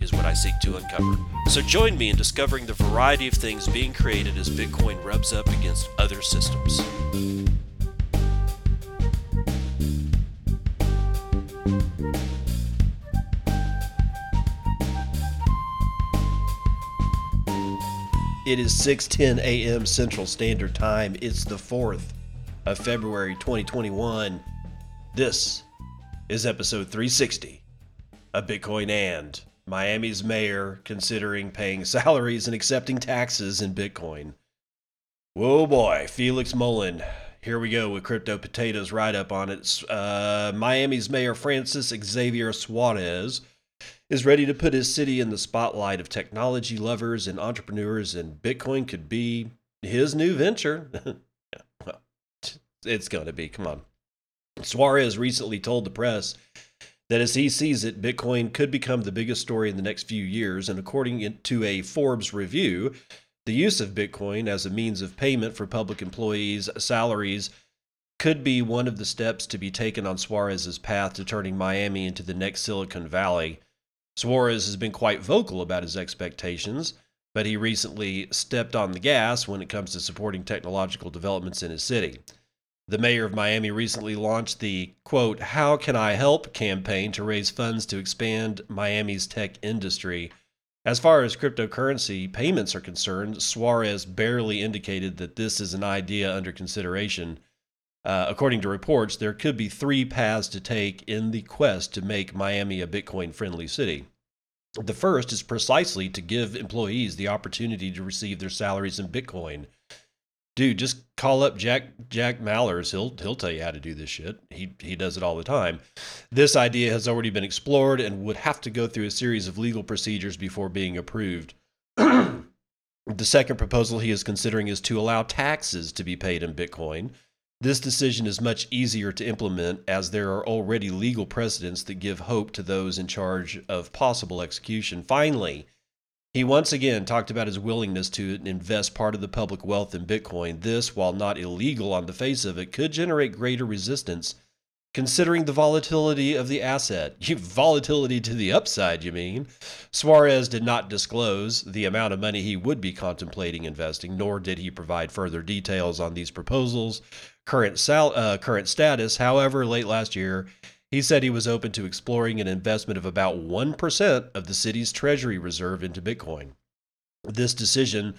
is what I seek to uncover. So join me in discovering the variety of things being created as Bitcoin rubs up against other systems. It is 6:10 a.m. Central Standard Time. It's the 4th of February 2021. This is episode 360 of Bitcoin and Miami's mayor considering paying salaries and accepting taxes in Bitcoin. Whoa boy, Felix Mullen. Here we go with Crypto Potatoes right up on it. Uh, Miami's mayor Francis Xavier Suarez is ready to put his city in the spotlight of technology lovers and entrepreneurs, and Bitcoin could be his new venture. well, it's going to be. Come on. Suarez recently told the press that as he sees it, Bitcoin could become the biggest story in the next few years. And according to a Forbes review, the use of Bitcoin as a means of payment for public employees' salaries could be one of the steps to be taken on Suarez's path to turning Miami into the next Silicon Valley. Suarez has been quite vocal about his expectations, but he recently stepped on the gas when it comes to supporting technological developments in his city. The mayor of Miami recently launched the quote, How Can I Help campaign to raise funds to expand Miami's tech industry. As far as cryptocurrency payments are concerned, Suarez barely indicated that this is an idea under consideration. Uh, according to reports, there could be three paths to take in the quest to make Miami a Bitcoin friendly city. The first is precisely to give employees the opportunity to receive their salaries in Bitcoin dude, just call up Jack Jack Mallers. He'll he'll tell you how to do this shit. He he does it all the time. This idea has already been explored and would have to go through a series of legal procedures before being approved. the second proposal he is considering is to allow taxes to be paid in Bitcoin. This decision is much easier to implement as there are already legal precedents that give hope to those in charge of possible execution. Finally, he once again talked about his willingness to invest part of the public wealth in Bitcoin. This, while not illegal on the face of it, could generate greater resistance considering the volatility of the asset. volatility to the upside, you mean? Suarez did not disclose the amount of money he would be contemplating investing, nor did he provide further details on these proposals' current, sal- uh, current status. However, late last year, he said he was open to exploring an investment of about 1% of the city's treasury reserve into Bitcoin. This decision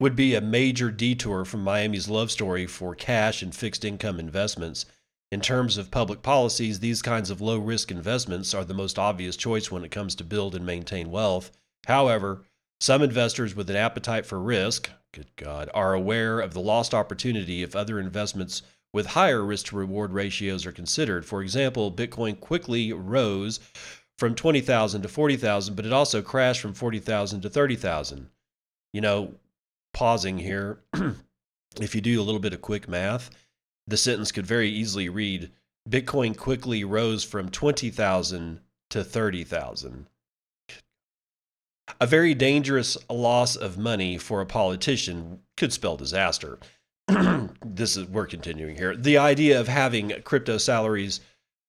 would be a major detour from Miami's love story for cash and fixed income investments. In terms of public policies, these kinds of low risk investments are the most obvious choice when it comes to build and maintain wealth. However, some investors with an appetite for risk, good God, are aware of the lost opportunity if other investments with higher risk to reward ratios are considered. For example, Bitcoin quickly rose from 20,000 to 40,000, but it also crashed from 40,000 to 30,000. You know, pausing here, if you do a little bit of quick math, the sentence could very easily read Bitcoin quickly rose from 20,000 to 30,000. A very dangerous loss of money for a politician could spell disaster. this is we're continuing here. The idea of having crypto salaries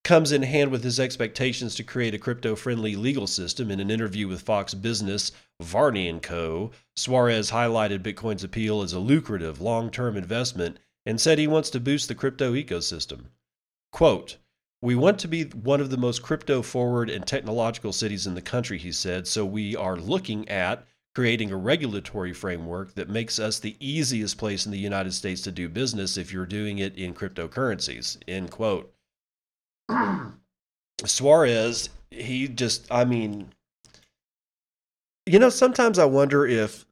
comes in hand with his expectations to create a crypto-friendly legal system. In an interview with Fox Business, Varney and Co., Suarez highlighted Bitcoin's appeal as a lucrative long-term investment and said he wants to boost the crypto ecosystem. Quote, we want to be one of the most crypto forward and technological cities in the country, he said, so we are looking at creating a regulatory framework that makes us the easiest place in the United States to do business if you're doing it in cryptocurrencies. End quote. Suarez, he just, I mean, you know, sometimes I wonder if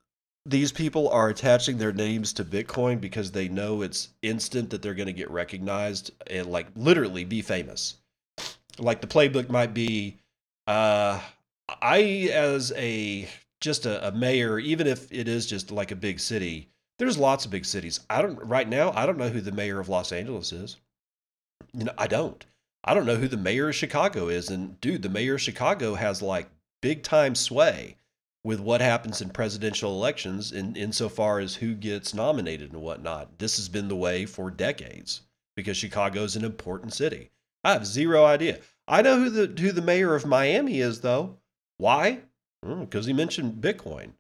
these people are attaching their names to Bitcoin because they know it's instant that they're going to get recognized and like literally be famous. Like the playbook might be, uh, I as a just a, a mayor, even if it is just like a big city, there's lots of big cities. I don't right now. I don't know who the mayor of Los Angeles is. You know, I don't. I don't know who the mayor of Chicago is. And dude, the mayor of Chicago has like big time sway with what happens in presidential elections in insofar as who gets nominated and whatnot. This has been the way for decades because Chicago is an important city. I have zero idea. I know who the who the mayor of Miami is though. Why? Because mm, he mentioned Bitcoin.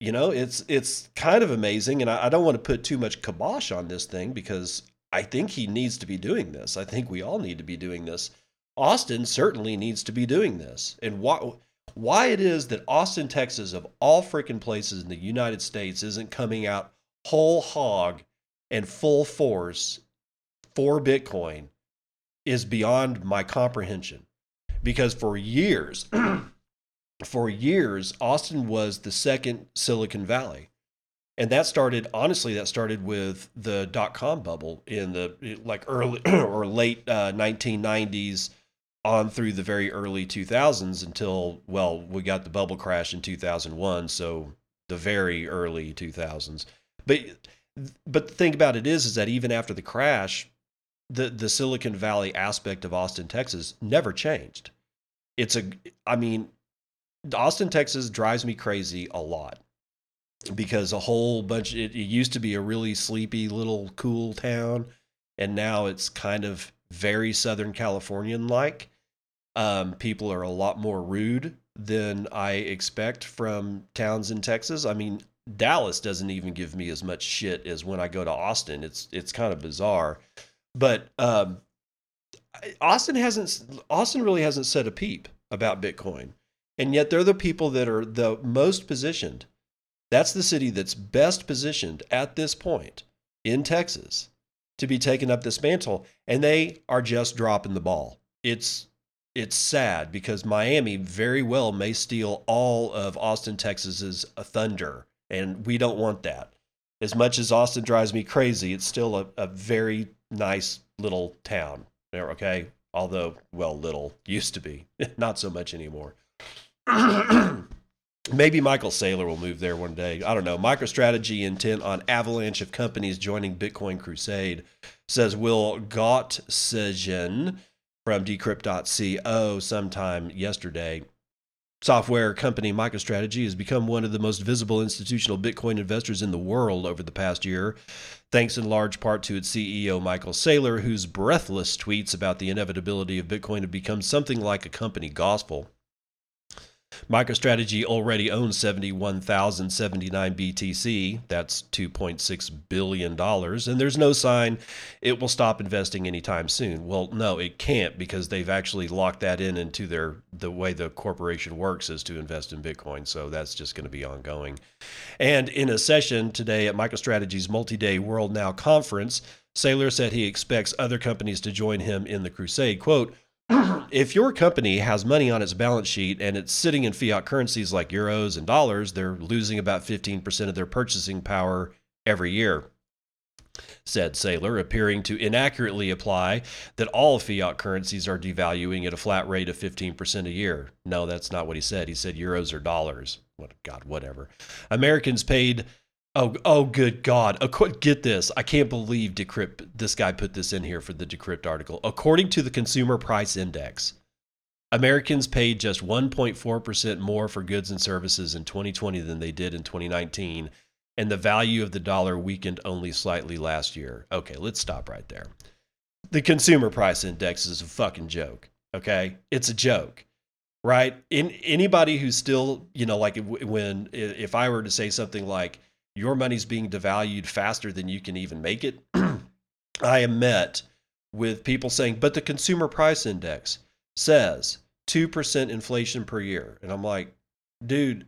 You know, it's it's kind of amazing, and I, I don't want to put too much kibosh on this thing because I think he needs to be doing this. I think we all need to be doing this. Austin certainly needs to be doing this. And why why it is that Austin, Texas, of all freaking places in the United States, isn't coming out whole hog and full force for Bitcoin is beyond my comprehension. Because for years, for years, Austin was the second Silicon Valley. And that started, honestly, that started with the dot com bubble in the like early or late uh, 1990s on through the very early 2000s until, well, we got the bubble crash in 2001. So the very early 2000s. But, but the thing about it is, is that even after the crash, the, the Silicon Valley aspect of Austin, Texas never changed. It's a, I mean, Austin, Texas drives me crazy a lot because a whole bunch, it, it used to be a really sleepy little cool town. And now it's kind of very Southern Californian like um, people are a lot more rude than I expect from towns in Texas. I mean, Dallas doesn't even give me as much shit as when I go to Austin. It's it's kind of bizarre, but um, Austin hasn't Austin really hasn't said a peep about Bitcoin, and yet they're the people that are the most positioned. That's the city that's best positioned at this point in Texas to be taking up this mantle, and they are just dropping the ball. It's it's sad because Miami very well may steal all of Austin, Texas's thunder, and we don't want that. As much as Austin drives me crazy, it's still a, a very nice little town. Okay, although well, little used to be, not so much anymore. Maybe Michael Saylor will move there one day. I don't know. MicroStrategy intent on avalanche of companies joining Bitcoin Crusade says Will Gottsegen from decrypt.co sometime yesterday. Software company MicroStrategy has become one of the most visible institutional Bitcoin investors in the world over the past year, thanks in large part to its CEO Michael Saylor, whose breathless tweets about the inevitability of Bitcoin have become something like a company gospel. MicroStrategy already owns 71,079 BTC. That's $2.6 billion. And there's no sign it will stop investing anytime soon. Well, no, it can't because they've actually locked that in into their the way the corporation works is to invest in Bitcoin. So that's just going to be ongoing. And in a session today at MicroStrategy's multi day World Now conference, Saylor said he expects other companies to join him in the crusade. Quote, if your company has money on its balance sheet and it's sitting in fiat currencies like euros and dollars, they're losing about 15% of their purchasing power every year. Said Saylor, appearing to inaccurately apply that all fiat currencies are devaluing at a flat rate of 15% a year. No, that's not what he said. He said euros or dollars. What, God, whatever. Americans paid Oh, oh, good God! Get this! I can't believe Decrypt. This guy put this in here for the Decrypt article. According to the Consumer Price Index, Americans paid just 1.4 percent more for goods and services in 2020 than they did in 2019, and the value of the dollar weakened only slightly last year. Okay, let's stop right there. The Consumer Price Index is a fucking joke. Okay, it's a joke right? In anybody who's still, you know, like when if I were to say something like your money's being devalued faster than you can even make it. I am met with people saying, but the consumer price index says 2% inflation per year. And I'm like, dude,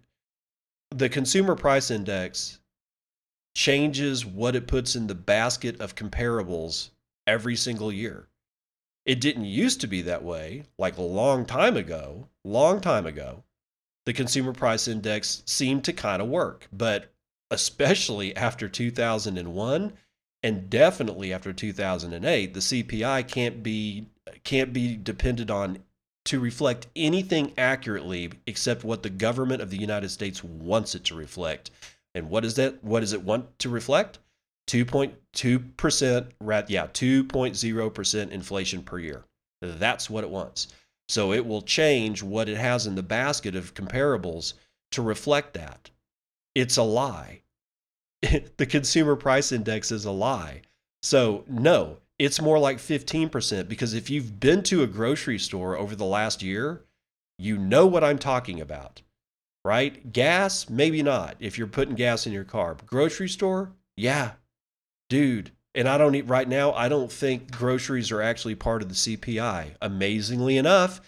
the consumer price index changes what it puts in the basket of comparables every single year. It didn't used to be that way, like a long time ago, long time ago. The consumer price index seemed to kind of work, but especially after 2001 and definitely after 2008 the CPI can't be can't be depended on to reflect anything accurately except what the government of the United States wants it to reflect. And what is that? What does it want to reflect? 2.2%, yeah, 2.0% inflation per year. That's what it wants. So it will change what it has in the basket of comparables to reflect that. It's a lie. the consumer price index is a lie. So, no, it's more like 15% because if you've been to a grocery store over the last year, you know what I'm talking about, right? Gas, maybe not if you're putting gas in your car. Grocery store, yeah, dude. And I don't eat right now, I don't think groceries are actually part of the CPI. Amazingly enough,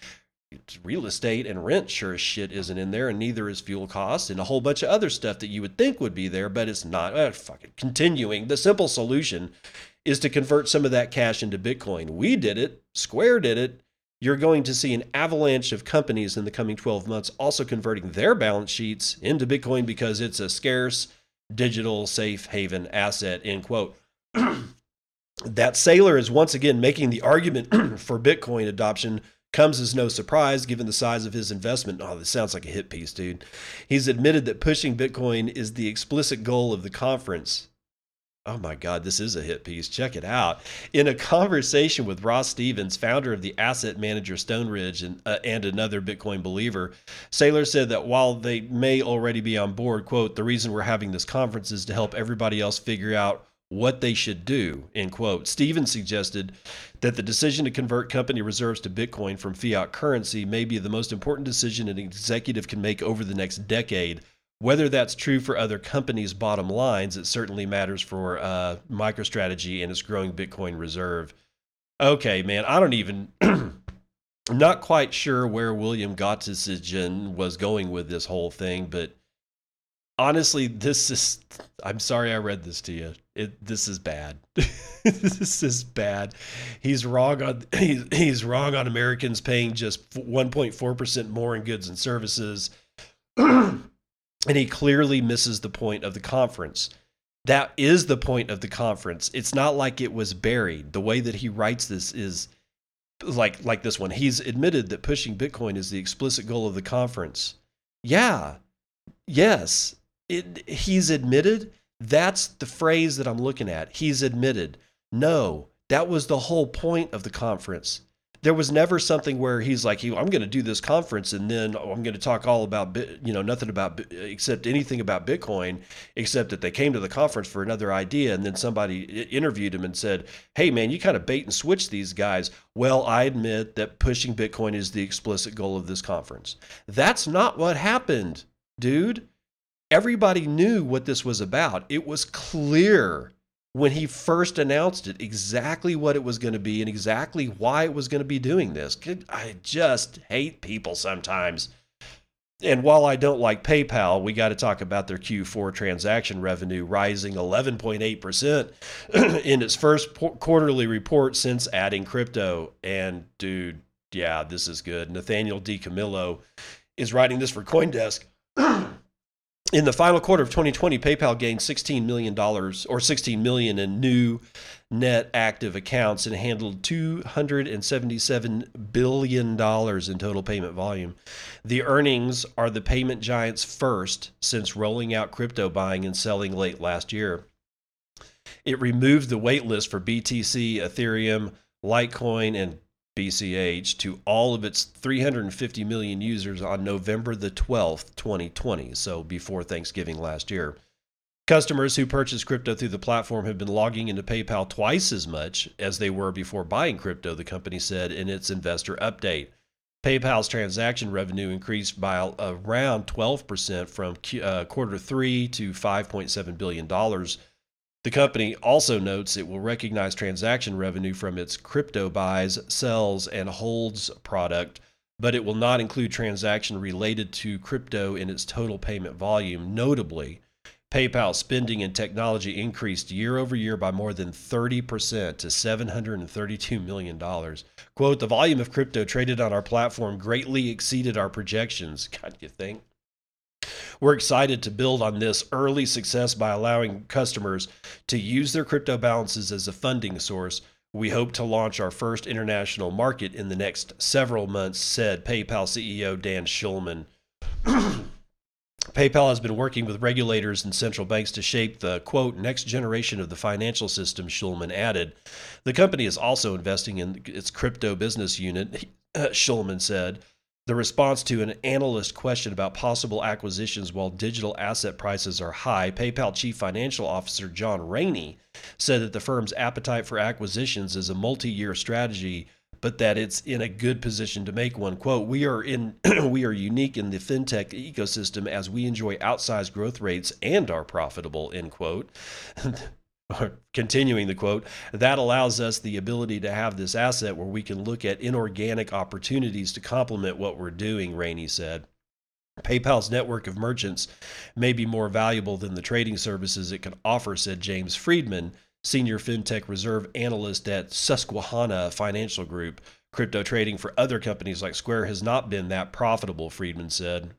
real estate and rent sure as shit isn't in there, and neither is fuel costs and a whole bunch of other stuff that you would think would be there, but it's not. Uh, fucking continuing. The simple solution is to convert some of that cash into Bitcoin. We did it, Square did it. You're going to see an avalanche of companies in the coming 12 months also converting their balance sheets into Bitcoin because it's a scarce digital safe haven asset, end quote. that Saylor is once again making the argument for Bitcoin adoption comes as no surprise given the size of his investment. Oh, this sounds like a hit piece, dude. He's admitted that pushing Bitcoin is the explicit goal of the conference. Oh my God, this is a hit piece. Check it out. In a conversation with Ross Stevens, founder of the asset manager Stoneridge and, uh, and another Bitcoin believer, Saylor said that while they may already be on board, quote, the reason we're having this conference is to help everybody else figure out what they should do, end quote. Stevens suggested that the decision to convert company reserves to Bitcoin from fiat currency may be the most important decision an executive can make over the next decade whether that's true for other companies' bottom lines, it certainly matters for uh, MicroStrategy and its growing Bitcoin reserve. Okay, man, I don't even. I'm not quite sure where William Gottsegen was going with this whole thing, but honestly, this is. I'm sorry I read this to you. It, this is bad. this is bad. He's wrong on he's, he's wrong on Americans paying just 1.4 percent more in goods and services. and he clearly misses the point of the conference. That is the point of the conference. It's not like it was buried. The way that he writes this is like like this one. He's admitted that pushing Bitcoin is the explicit goal of the conference. Yeah. Yes. It, he's admitted that's the phrase that I'm looking at. He's admitted. No, that was the whole point of the conference there was never something where he's like, I'm going to do this conference and then I'm going to talk all about, you know, nothing about except anything about Bitcoin, except that they came to the conference for another idea. And then somebody interviewed him and said, Hey, man, you kind of bait and switch these guys. Well, I admit that pushing Bitcoin is the explicit goal of this conference. That's not what happened, dude. Everybody knew what this was about. It was clear when he first announced it exactly what it was going to be and exactly why it was going to be doing this. I just hate people sometimes. And while I don't like PayPal, we got to talk about their Q4 transaction revenue rising 11.8% in its first quarterly report since adding crypto. And dude, yeah, this is good. Nathaniel DiCamillo is writing this for Coindesk. in the final quarter of 2020, PayPal gained 16 million dollars or 16 million in new net active accounts and handled 277 billion dollars in total payment volume. The earnings are the payment giant's first since rolling out crypto buying and selling late last year. It removed the waitlist for BTC, Ethereum, Litecoin, and BCH to all of its 350 million users on November the 12th, 2020, so before Thanksgiving last year. Customers who purchase crypto through the platform have been logging into PayPal twice as much as they were before buying crypto, the company said in its investor update. PayPal's transaction revenue increased by around 12% from uh, quarter three to $5.7 billion the company also notes it will recognize transaction revenue from its crypto buys, sells, and holds product, but it will not include transaction related to crypto in its total payment volume. Notably, PayPal spending in technology increased year over year by more than 30% to $732 million. Quote, the volume of crypto traded on our platform greatly exceeded our projections. God, you think? We're excited to build on this early success by allowing customers to use their crypto balances as a funding source. We hope to launch our first international market in the next several months, said PayPal CEO Dan Schulman. PayPal has been working with regulators and central banks to shape the quote next generation of the financial system, Schulman added. The company is also investing in its crypto business unit, Schulman said. The response to an analyst question about possible acquisitions while digital asset prices are high, PayPal Chief Financial Officer John Rainey said that the firm's appetite for acquisitions is a multi year strategy but that it's in a good position to make one. Quote, we are in we are unique in the fintech ecosystem as we enjoy outsized growth rates and are profitable, end quote. Continuing the quote, that allows us the ability to have this asset where we can look at inorganic opportunities to complement what we're doing, Rainey said. PayPal's network of merchants may be more valuable than the trading services it can offer, said James Friedman, senior fintech reserve analyst at Susquehanna Financial Group. Crypto trading for other companies like Square has not been that profitable, Friedman said.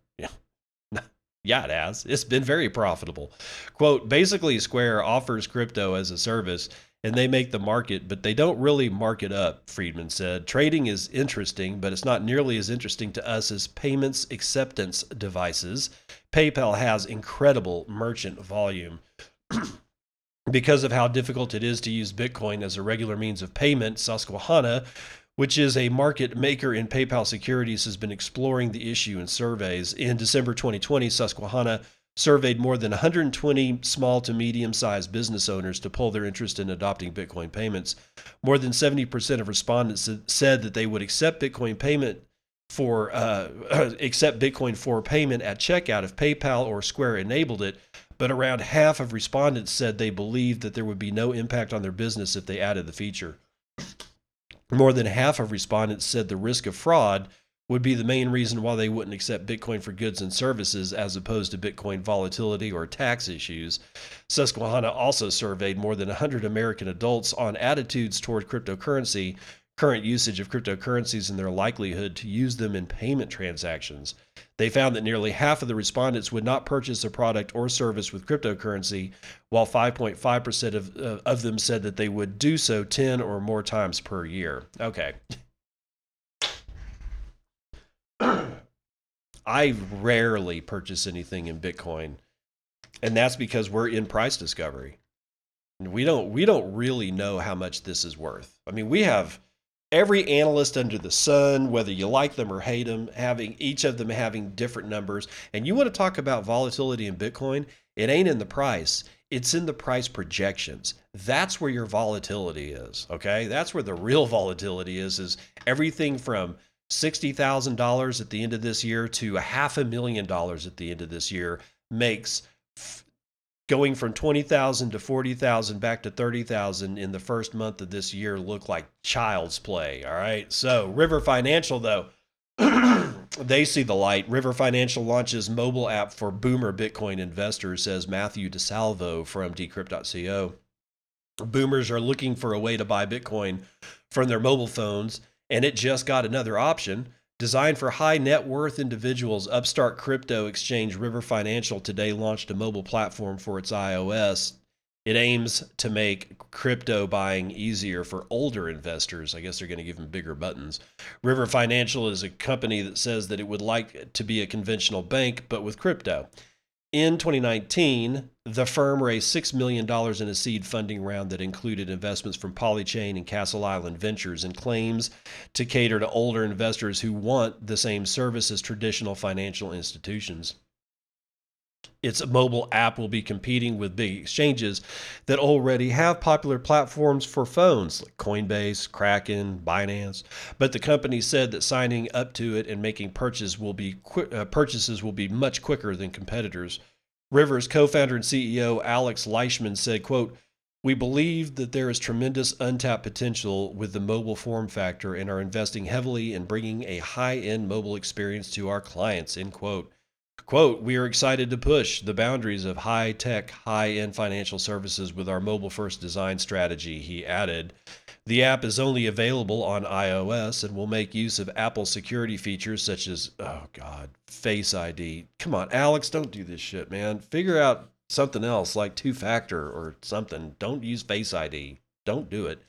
Yeah. It has. It's been very profitable. Quote Basically, Square offers crypto as a service and they make the market, but they don't really mark it up, Friedman said. Trading is interesting, but it's not nearly as interesting to us as payments acceptance devices. PayPal has incredible merchant volume. because of how difficult it is to use Bitcoin as a regular means of payment, Susquehanna, which is a market maker in PayPal securities, has been exploring the issue in surveys. In December 2020, Susquehanna surveyed more than 120 small to medium sized business owners to poll their interest in adopting Bitcoin payments. More than 70% of respondents said that they would accept Bitcoin payment for uh, accept Bitcoin for payment at checkout if PayPal or Square enabled it, but around half of respondents said they believed that there would be no impact on their business if they added the feature. More than half of respondents said the risk of fraud would be the main reason why they wouldn't accept Bitcoin for goods and services as opposed to Bitcoin volatility or tax issues. Susquehanna also surveyed more than 100 American adults on attitudes toward cryptocurrency, current usage of cryptocurrencies, and their likelihood to use them in payment transactions. They found that nearly half of the respondents would not purchase a product or service with cryptocurrency, while 5.5% of, uh, of them said that they would do so 10 or more times per year. Okay. I rarely purchase anything in Bitcoin, and that's because we're in price discovery. We don't we don't really know how much this is worth. I mean, we have every analyst under the sun, whether you like them or hate them, having each of them having different numbers. And you want to talk about volatility in Bitcoin? It ain't in the price. It's in the price projections. That's where your volatility is. Okay. That's where the real volatility is, is everything from $60,000 at the end of this year to a half a million dollars at the end of this year makes going from 20,000 to 40,000 back to 30,000 in the first month of this year look like child's play. All right. So, River Financial, though, they see the light. River Financial launches mobile app for boomer Bitcoin investors, says Matthew DeSalvo from decrypt.co. Boomers are looking for a way to buy Bitcoin from their mobile phones, and it just got another option. Designed for high net worth individuals, upstart crypto exchange River Financial today launched a mobile platform for its iOS. It aims to make crypto buying easier for older investors. I guess they're going to give them bigger buttons. River Financial is a company that says that it would like to be a conventional bank, but with crypto. In 2019, the firm raised $6 million in a seed funding round that included investments from Polychain and Castle Island Ventures and claims to cater to older investors who want the same service as traditional financial institutions. Its mobile app will be competing with big exchanges that already have popular platforms for phones like Coinbase, Kraken, Binance. But the company said that signing up to it and making purchases will be uh, purchases will be much quicker than competitors. River's co-founder and CEO Alex Leishman said, "quote we believe that there is tremendous untapped potential with the mobile form factor and are investing heavily in bringing a high-end mobile experience to our clients." End quote. Quote, we are excited to push the boundaries of high tech, high end financial services with our mobile first design strategy, he added. The app is only available on iOS and will make use of Apple security features such as, oh God, Face ID. Come on, Alex, don't do this shit, man. Figure out something else like two factor or something. Don't use Face ID. Don't do it.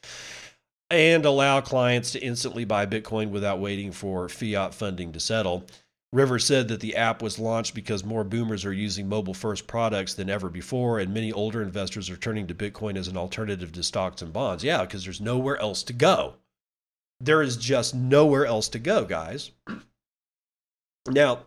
and allow clients to instantly buy Bitcoin without waiting for fiat funding to settle. River said that the app was launched because more boomers are using mobile first products than ever before, and many older investors are turning to Bitcoin as an alternative to stocks and bonds. Yeah, because there's nowhere else to go. There is just nowhere else to go, guys. Now,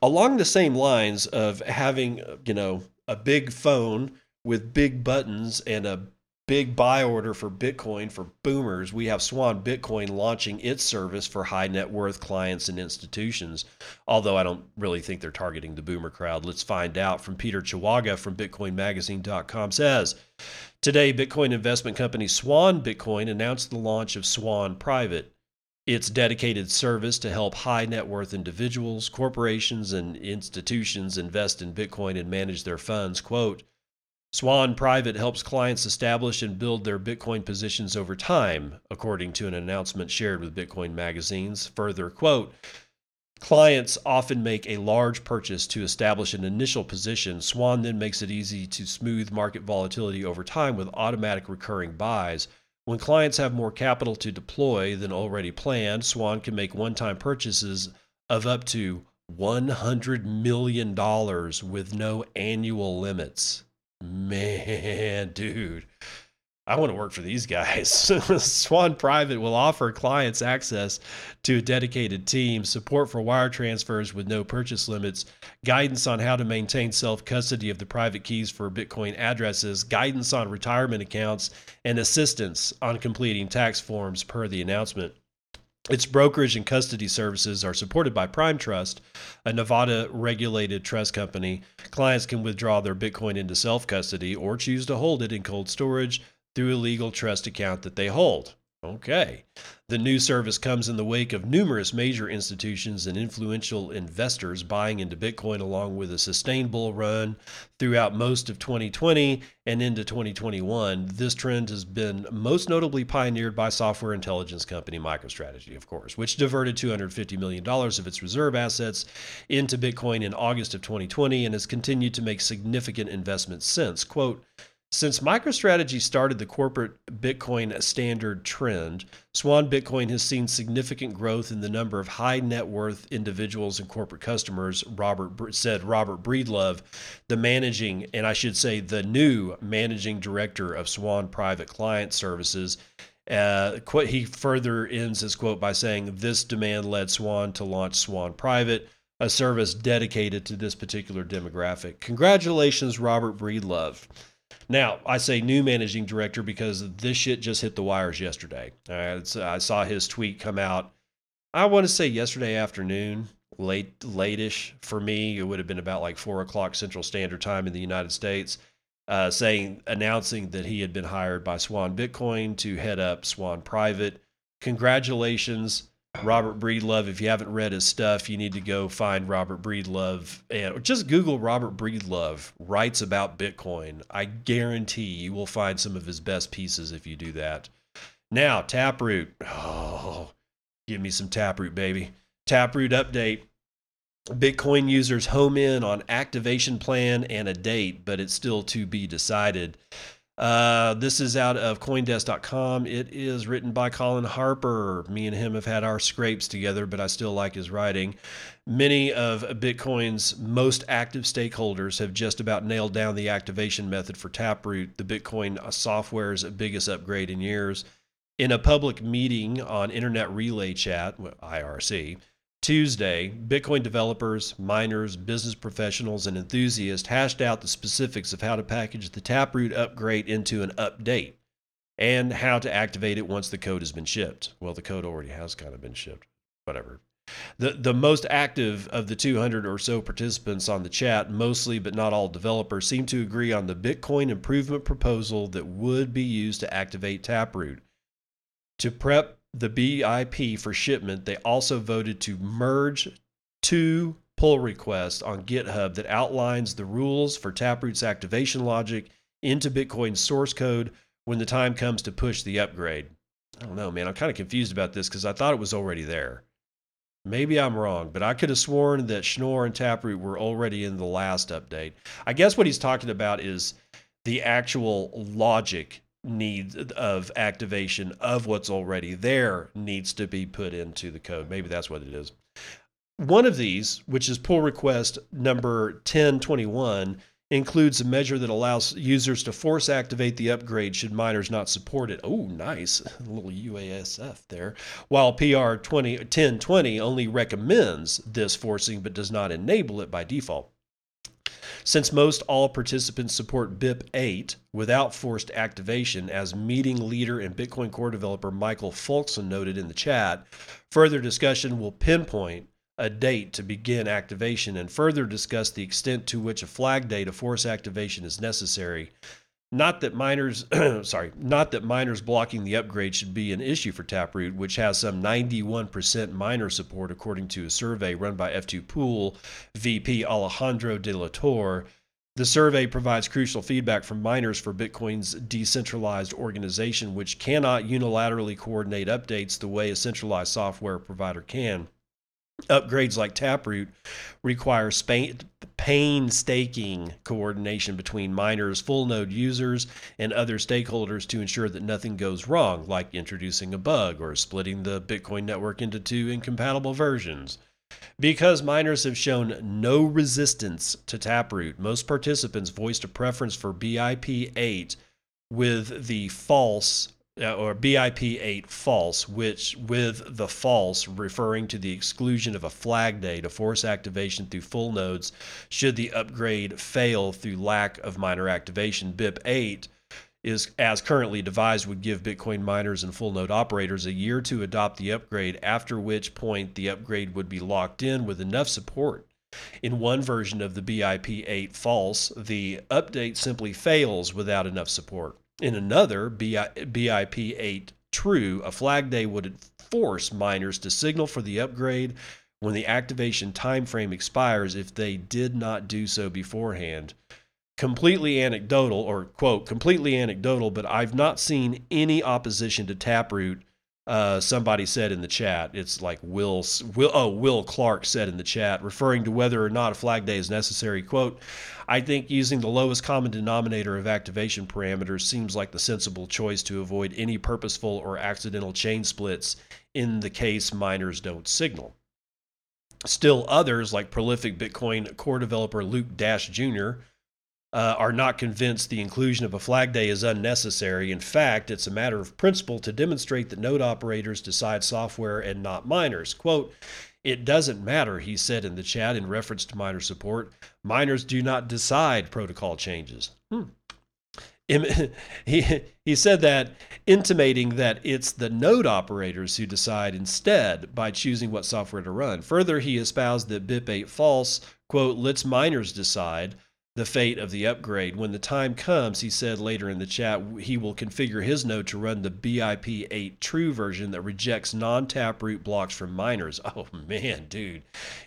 along the same lines of having, you know, a big phone with big buttons and a big buy order for Bitcoin for boomers, we have Swan Bitcoin launching its service for high net worth clients and institutions. Although I don't really think they're targeting the boomer crowd. Let's find out from Peter Chawaga from BitcoinMagazine.com says Today, Bitcoin investment company Swan Bitcoin announced the launch of Swan Private. Its dedicated service to help high net worth individuals, corporations, and institutions invest in Bitcoin and manage their funds. Quote, Swan Private helps clients establish and build their Bitcoin positions over time, according to an announcement shared with Bitcoin magazines. Further, quote, Clients often make a large purchase to establish an initial position. Swan then makes it easy to smooth market volatility over time with automatic recurring buys. When clients have more capital to deploy than already planned, Swan can make one time purchases of up to $100 million with no annual limits man, dude, I want to work for these guys. Swan Private will offer clients access to a dedicated team, support for wire transfers with no purchase limits, guidance on how to maintain self custody of the private keys for Bitcoin addresses, guidance on retirement accounts, and assistance on completing tax forms per the announcement. Its brokerage and custody services are supported by Prime Trust, a Nevada regulated trust company. Clients can withdraw their Bitcoin into self custody or choose to hold it in cold storage through a legal trust account that they hold. Okay. The new service comes in the wake of numerous major institutions and influential investors buying into Bitcoin, along with a sustained bull run throughout most of 2020 and into 2021. This trend has been most notably pioneered by software intelligence company MicroStrategy, of course, which diverted $250 million of its reserve assets into Bitcoin in August of 2020 and has continued to make significant investments since. Quote, since MicroStrategy started the corporate Bitcoin standard trend, Swan Bitcoin has seen significant growth in the number of high net worth individuals and corporate customers, Robert said Robert Breedlove, the managing, and I should say the new managing director of Swan Private Client Services. Uh, he further ends his quote by saying, This demand led Swan to launch Swan Private, a service dedicated to this particular demographic. Congratulations, Robert Breedlove. Now, I say new managing director because this shit just hit the wires yesterday. Uh, I saw his tweet come out. I want to say yesterday afternoon, late, late-ish for me. It would have been about like four o'clock Central Standard Time in the United States, uh, saying announcing that he had been hired by Swan Bitcoin to head up Swan Private. Congratulations. Robert Breedlove. If you haven't read his stuff, you need to go find Robert Breedlove and just Google Robert Breedlove writes about Bitcoin. I guarantee you will find some of his best pieces if you do that. Now, Taproot. Oh, give me some Taproot, baby. Taproot update. Bitcoin users home in on activation plan and a date, but it's still to be decided. Uh, this is out of Coindesk.com. It is written by Colin Harper. Me and him have had our scrapes together, but I still like his writing. Many of Bitcoin's most active stakeholders have just about nailed down the activation method for Taproot, the Bitcoin software's biggest upgrade in years. In a public meeting on Internet Relay Chat, IRC, Tuesday, Bitcoin developers, miners, business professionals, and enthusiasts hashed out the specifics of how to package the Taproot upgrade into an update and how to activate it once the code has been shipped. Well, the code already has kind of been shipped. Whatever. The, the most active of the 200 or so participants on the chat, mostly but not all developers, seem to agree on the Bitcoin improvement proposal that would be used to activate Taproot. To prep the BIP for shipment, they also voted to merge two pull requests on GitHub that outlines the rules for Taproot's activation logic into Bitcoin's source code when the time comes to push the upgrade. I don't know, man. I'm kind of confused about this because I thought it was already there. Maybe I'm wrong, but I could have sworn that Schnorr and Taproot were already in the last update. I guess what he's talking about is the actual logic needs of activation of what's already there needs to be put into the code. Maybe that's what it is. One of these, which is pull request number 1021, includes a measure that allows users to force activate the upgrade should miners not support it. Oh, nice. A little UASF there. While PR 20, 1020 only recommends this forcing but does not enable it by default. Since most all participants support BIP 8 without forced activation, as meeting leader and Bitcoin core developer Michael Folkson noted in the chat, further discussion will pinpoint a date to begin activation and further discuss the extent to which a flag day of force activation is necessary. Not that miners, sorry, not that miners blocking the upgrade should be an issue for Taproot, which has some 91% miner support according to a survey run by F2 Pool VP Alejandro de la Torre. The survey provides crucial feedback from miners for Bitcoin's decentralized organization, which cannot unilaterally coordinate updates the way a centralized software provider can. Upgrades like Taproot require painstaking coordination between miners, full node users, and other stakeholders to ensure that nothing goes wrong, like introducing a bug or splitting the Bitcoin network into two incompatible versions. Because miners have shown no resistance to Taproot, most participants voiced a preference for BIP 8 with the false Uh, or BIP 8 false, which with the false referring to the exclusion of a flag day to force activation through full nodes should the upgrade fail through lack of miner activation. BIP 8 is as currently devised would give Bitcoin miners and full node operators a year to adopt the upgrade, after which point the upgrade would be locked in with enough support. In one version of the BIP 8 false, the update simply fails without enough support. In another, BIP 8 true, a flag day would force miners to signal for the upgrade when the activation time frame expires if they did not do so beforehand. Completely anecdotal, or quote, completely anecdotal, but I've not seen any opposition to Taproot uh, somebody said in the chat. It's like Will, Will, oh, Will Clark said in the chat, referring to whether or not a flag day is necessary. Quote, I think using the lowest common denominator of activation parameters seems like the sensible choice to avoid any purposeful or accidental chain splits in the case miners don't signal. Still, others, like prolific Bitcoin core developer Luke Dash Jr., uh, are not convinced the inclusion of a flag day is unnecessary. In fact, it's a matter of principle to demonstrate that node operators decide software and not miners. Quote, it doesn't matter, he said in the chat in reference to miner support. Miners do not decide protocol changes. Hmm. He, he said that, intimating that it's the node operators who decide instead by choosing what software to run. Further, he espoused that BIP8 false, quote, lets miners decide the fate of the upgrade. When the time comes, he said later in the chat, he will configure his node to run the BIP 8 true version that rejects non taproot blocks from miners. Oh man, dude,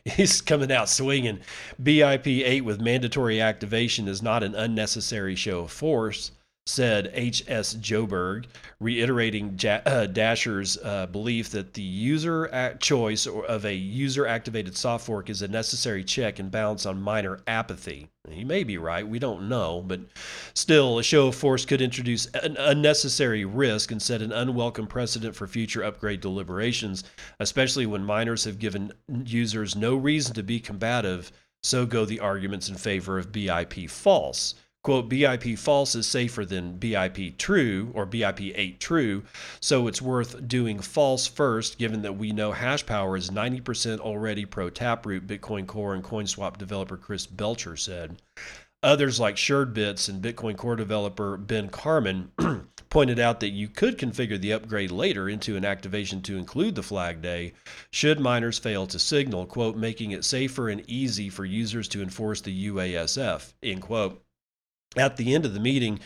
he's coming out swinging. BIP 8 with mandatory activation is not an unnecessary show of force said H.S. Joburg, reiterating ja- uh, Dasher's uh, belief that the user choice of a user activated soft fork is a necessary check and balance on miner apathy. He may be right, we don't know, but still, a show of force could introduce an unnecessary risk and set an unwelcome precedent for future upgrade deliberations, especially when miners have given users no reason to be combative. So go the arguments in favor of BIP false quote BIP false is safer than BIP true or BIP 8 true, so it's worth doing false first given that we know hash power is 90% already pro Taproot, Bitcoin Core and CoinSwap developer Chris Belcher said. Others like SuredBits and Bitcoin Core developer Ben Carman pointed out that you could configure the upgrade later into an activation to include the flag day should miners fail to signal, quote, making it safer and easy for users to enforce the UASF, end quote. At the end of the meeting,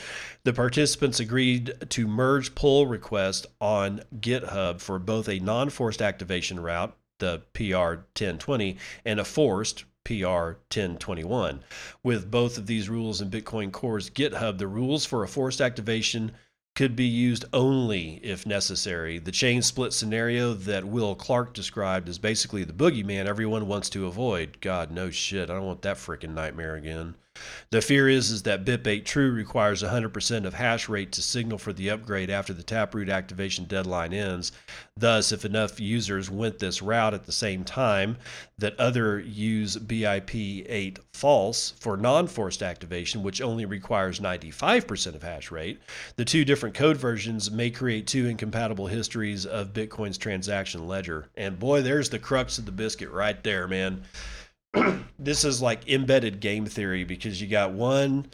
the participants agreed to merge pull requests on GitHub for both a non forced activation route, the PR 1020, and a forced PR 1021. With both of these rules in Bitcoin Core's GitHub, the rules for a forced activation could be used only if necessary. The chain split scenario that Will Clark described is basically the boogeyman everyone wants to avoid. God, no shit. I don't want that freaking nightmare again. The fear is, is that BIP8 True requires 100% of hash rate to signal for the upgrade after the Taproot activation deadline ends. Thus, if enough users went this route at the same time that other use BIP8 false for non forced activation, which only requires 95% of hash rate, the two different code versions may create two incompatible histories of Bitcoin's transaction ledger. And boy, there's the crux of the biscuit right there, man. this is like embedded game theory because you got one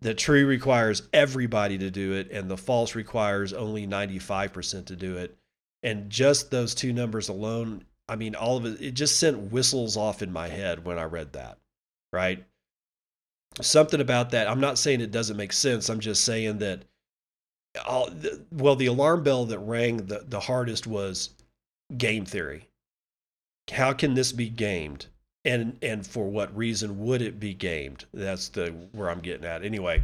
the true requires everybody to do it and the false requires only 95% to do it. And just those two numbers alone i mean all of it it just sent whistles off in my head when i read that right? Something about that i'm not saying it doesn't make sense i'm just saying that all, well the alarm bell that rang the, the hardest was game theory. How can this be gamed and and for what reason would it be gamed? That's the where i'm getting at. Anyway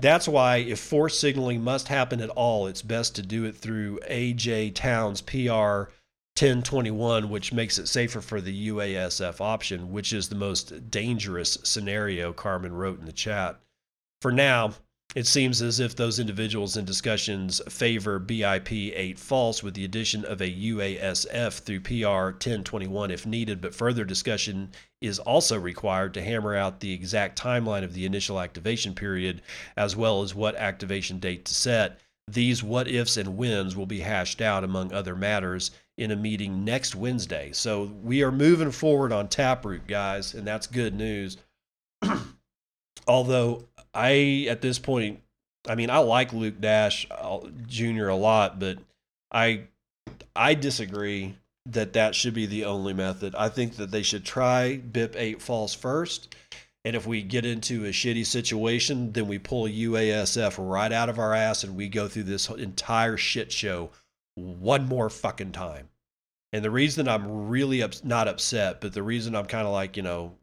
that's why if force signaling must happen at all it's best to do it through aj towns pr 1021 which makes it safer for the uasf option which is the most dangerous scenario carmen wrote in the chat. For now it seems as if those individuals in discussions favor BIP 8 false with the addition of a UASF through PR 1021 if needed, but further discussion is also required to hammer out the exact timeline of the initial activation period as well as what activation date to set. These what ifs and whens will be hashed out, among other matters, in a meeting next Wednesday. So we are moving forward on Taproot, guys, and that's good news. Although I at this point, I mean, I like Luke Dash uh, Jr. a lot, but I I disagree that that should be the only method. I think that they should try BIP eight false first. And if we get into a shitty situation, then we pull UASF right out of our ass and we go through this entire shit show one more fucking time. And the reason I'm really ups- not upset, but the reason I'm kind of like, you know,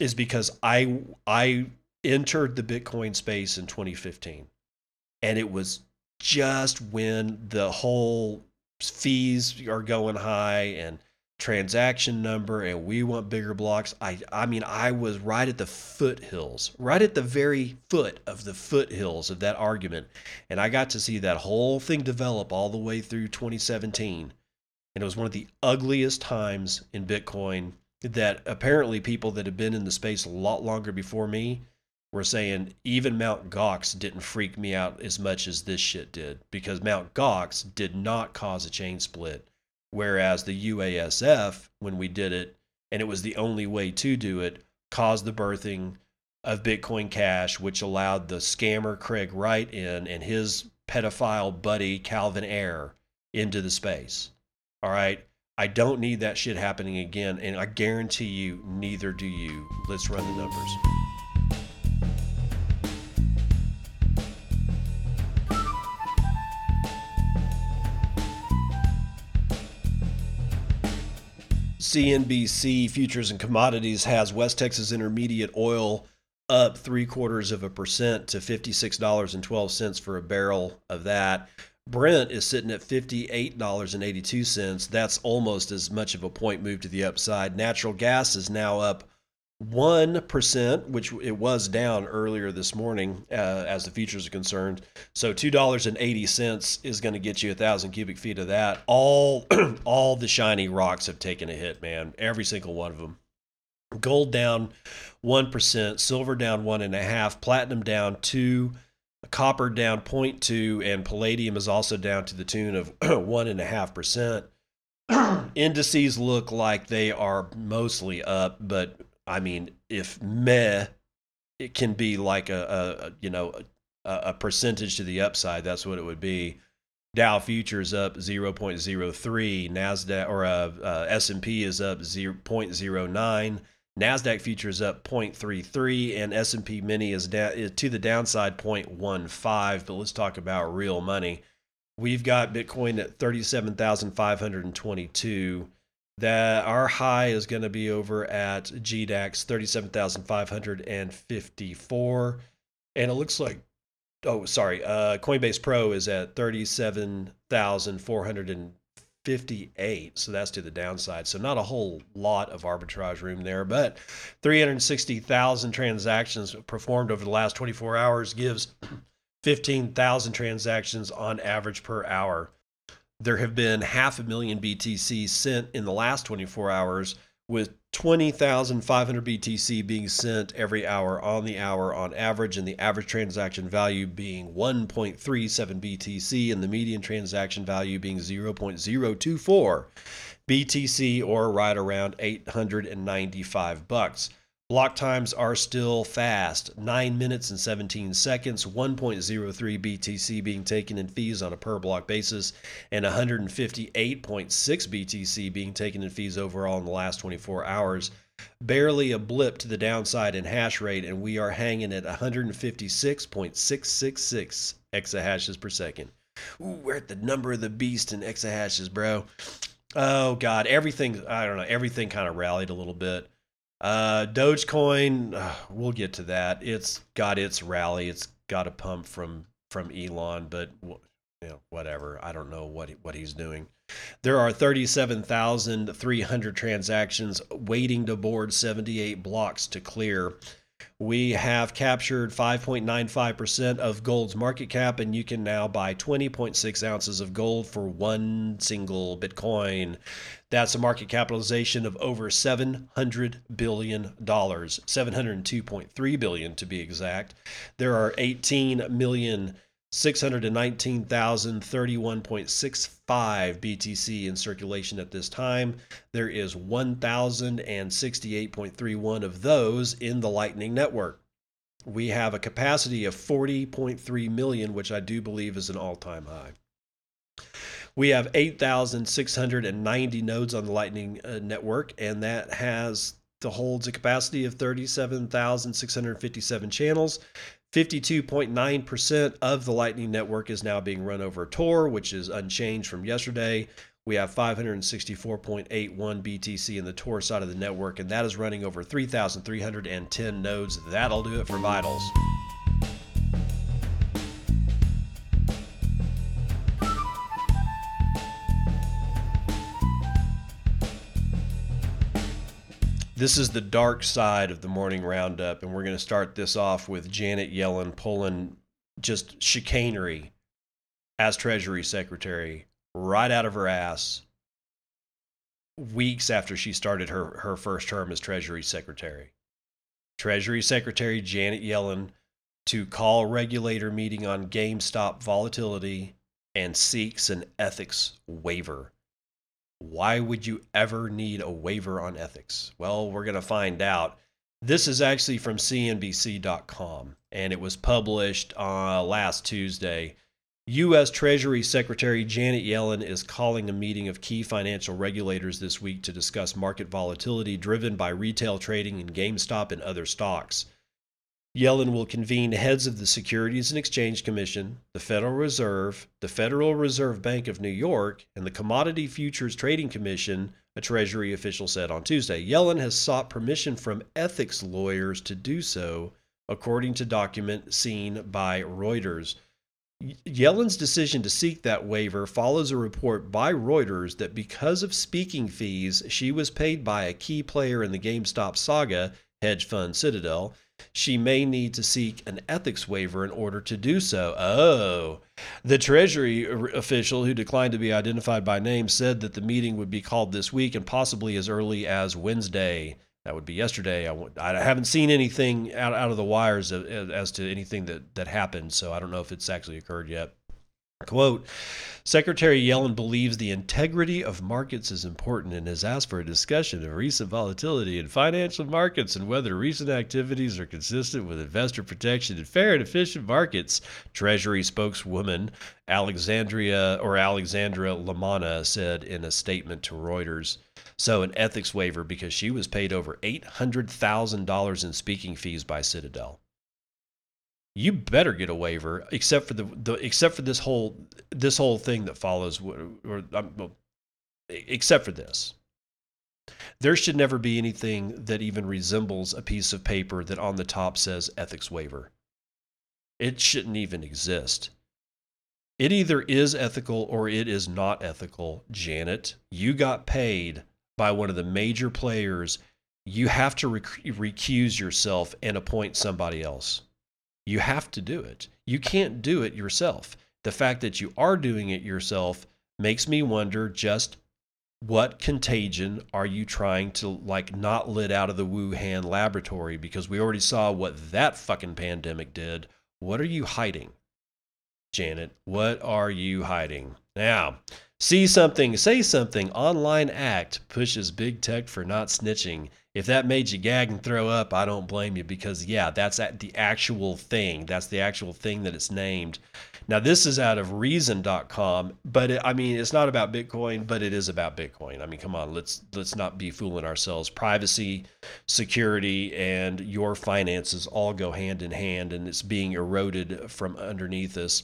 is because I I entered the Bitcoin space in 2015, and it was just when the whole fees are going high and transaction number and we want bigger blocks i i mean i was right at the foothills right at the very foot of the foothills of that argument. And i got to see that whole thing develop all the way through 2017 and it was one of the ugliest times in bitcoin that apparently people that have been in the space a lot longer before me were saying even Mount Gox didn't freak me out as much as this shit did because Mount Gox did not cause a chain split, whereas the UASF, when we did it, and it was the only way to do it, caused the birthing of Bitcoin Cash, which allowed the scammer Craig Wright in and his pedophile buddy Calvin Ayre into the space. All right. I don't need that shit happening again, and I guarantee you, neither do you. Let's run the numbers. CNBC Futures and Commodities has West Texas Intermediate oil up three quarters of a percent to $56.12 for a barrel of that. Brent is sitting at $58.82. That's almost as much of a point move to the upside. Natural gas is now up 1%, which it was down earlier this morning uh, as the futures are concerned. So $2.80 is going to get you a 1,000 cubic feet of that. All, all the shiny rocks have taken a hit, man. Every single one of them. Gold down 1%, silver down 1.5, platinum down 2 copper down 0.2 and palladium is also down to the tune of 1.5% indices look like they are mostly up but i mean if meh it can be like a, a you know a, a, percentage to the upside. That's what it would be. Dow futures up 0.03 nasdaq or uh, uh, s&p is up 0.09 Nasdaq futures up 0.33 and S&P mini is down to the downside 0.15, but let's talk about real money. We've got Bitcoin at 37,522. That our high is going to be over at GDAX 37,554 and it looks like oh sorry, uh Coinbase Pro is at 37,400 58. So that's to the downside. So not a whole lot of arbitrage room there, but 360,000 transactions performed over the last 24 hours gives 15,000 transactions on average per hour. There have been half a million BTC sent in the last 24 hours, with 20,500 BTC being sent every hour on the hour on average, and the average transaction value being 1.37 BTC, and the median transaction value being 0.024 BTC, or right around 895 bucks. Block times are still fast 9 minutes and 17 seconds, 1.03 BTC being taken in fees on a per block basis, and 158.6 BTC being taken in fees overall in the last 24 hours. Barely a blip to the downside in hash rate, and we are hanging at 156.666 exahashes per second. Ooh, we're at the number of the beast in exahashes, bro. Oh, God. Everything, I don't know, everything kind of rallied a little bit. Uh, Dogecoin, uh, we'll get to that. It's got its rally. It's got a pump from from Elon, but you know, whatever. I don't know what what he's doing. There are 37,300 transactions waiting to board 78 blocks to clear. We have captured 5.95% of gold's market cap, and you can now buy 20.6 ounces of gold for one single Bitcoin. That's a market capitalization of over $700 billion, 702.3 billion to be exact. There are 18 million. 619,031.65 BTC in circulation at this time. There is 1,068.31 of those in the Lightning Network. We have a capacity of 40.3 million, which I do believe is an all time high. We have 8,690 nodes on the Lightning uh, Network, and that has holds a capacity of 37,657 channels. 52.9% of the Lightning Network is now being run over Tor, which is unchanged from yesterday. We have 564.81 BTC in the Tor side of the network, and that is running over 3,310 nodes. That'll do it for Vitals. This is the dark side of the morning roundup, and we're going to start this off with Janet Yellen pulling just chicanery as Treasury Secretary right out of her ass weeks after she started her, her first term as Treasury Secretary. Treasury Secretary Janet Yellen to call regulator meeting on GameStop volatility and seeks an ethics waiver. Why would you ever need a waiver on ethics? Well, we're going to find out. This is actually from CNBC.com, and it was published uh, last Tuesday. U.S. Treasury Secretary Janet Yellen is calling a meeting of key financial regulators this week to discuss market volatility driven by retail trading in GameStop and other stocks. Yellen will convene heads of the Securities and Exchange Commission, the Federal Reserve, the Federal Reserve Bank of New York, and the Commodity Futures Trading Commission, a Treasury official said on Tuesday. Yellen has sought permission from ethics lawyers to do so, according to document seen by Reuters. Yellen's decision to seek that waiver follows a report by Reuters that because of speaking fees she was paid by a key player in the GameStop saga, hedge fund Citadel, she may need to seek an ethics waiver in order to do so. Oh, the Treasury official who declined to be identified by name said that the meeting would be called this week and possibly as early as Wednesday. That would be yesterday. I, I haven't seen anything out, out of the wires as to anything that, that happened, so I don't know if it's actually occurred yet. Quote Secretary Yellen believes the integrity of markets is important and has asked for a discussion of recent volatility in financial markets and whether recent activities are consistent with investor protection and fair and efficient markets. Treasury spokeswoman Alexandria or Alexandra LaManna said in a statement to Reuters. So, an ethics waiver because she was paid over $800,000 in speaking fees by Citadel you better get a waiver except for the, the except for this whole this whole thing that follows or, or um, except for this there should never be anything that even resembles a piece of paper that on the top says ethics waiver it shouldn't even exist It either is ethical or it is not ethical. Janet, you got paid by one of the major players. You have to rec- recuse yourself and appoint somebody else. You have to do it. You can't do it yourself. The fact that you are doing it yourself makes me wonder just what contagion are you trying to like not let out of the Wuhan laboratory because we already saw what that fucking pandemic did. What are you hiding? Janet, what are you hiding? Now, see something, say something. Online act pushes big tech for not snitching. If that made you gag and throw up, I don't blame you because, yeah, that's the actual thing. That's the actual thing that it's named. Now, this is out of reason.com, but it, I mean, it's not about Bitcoin, but it is about Bitcoin. I mean, come on, let's let's not be fooling ourselves. Privacy, security, and your finances all go hand in hand, and it's being eroded from underneath us.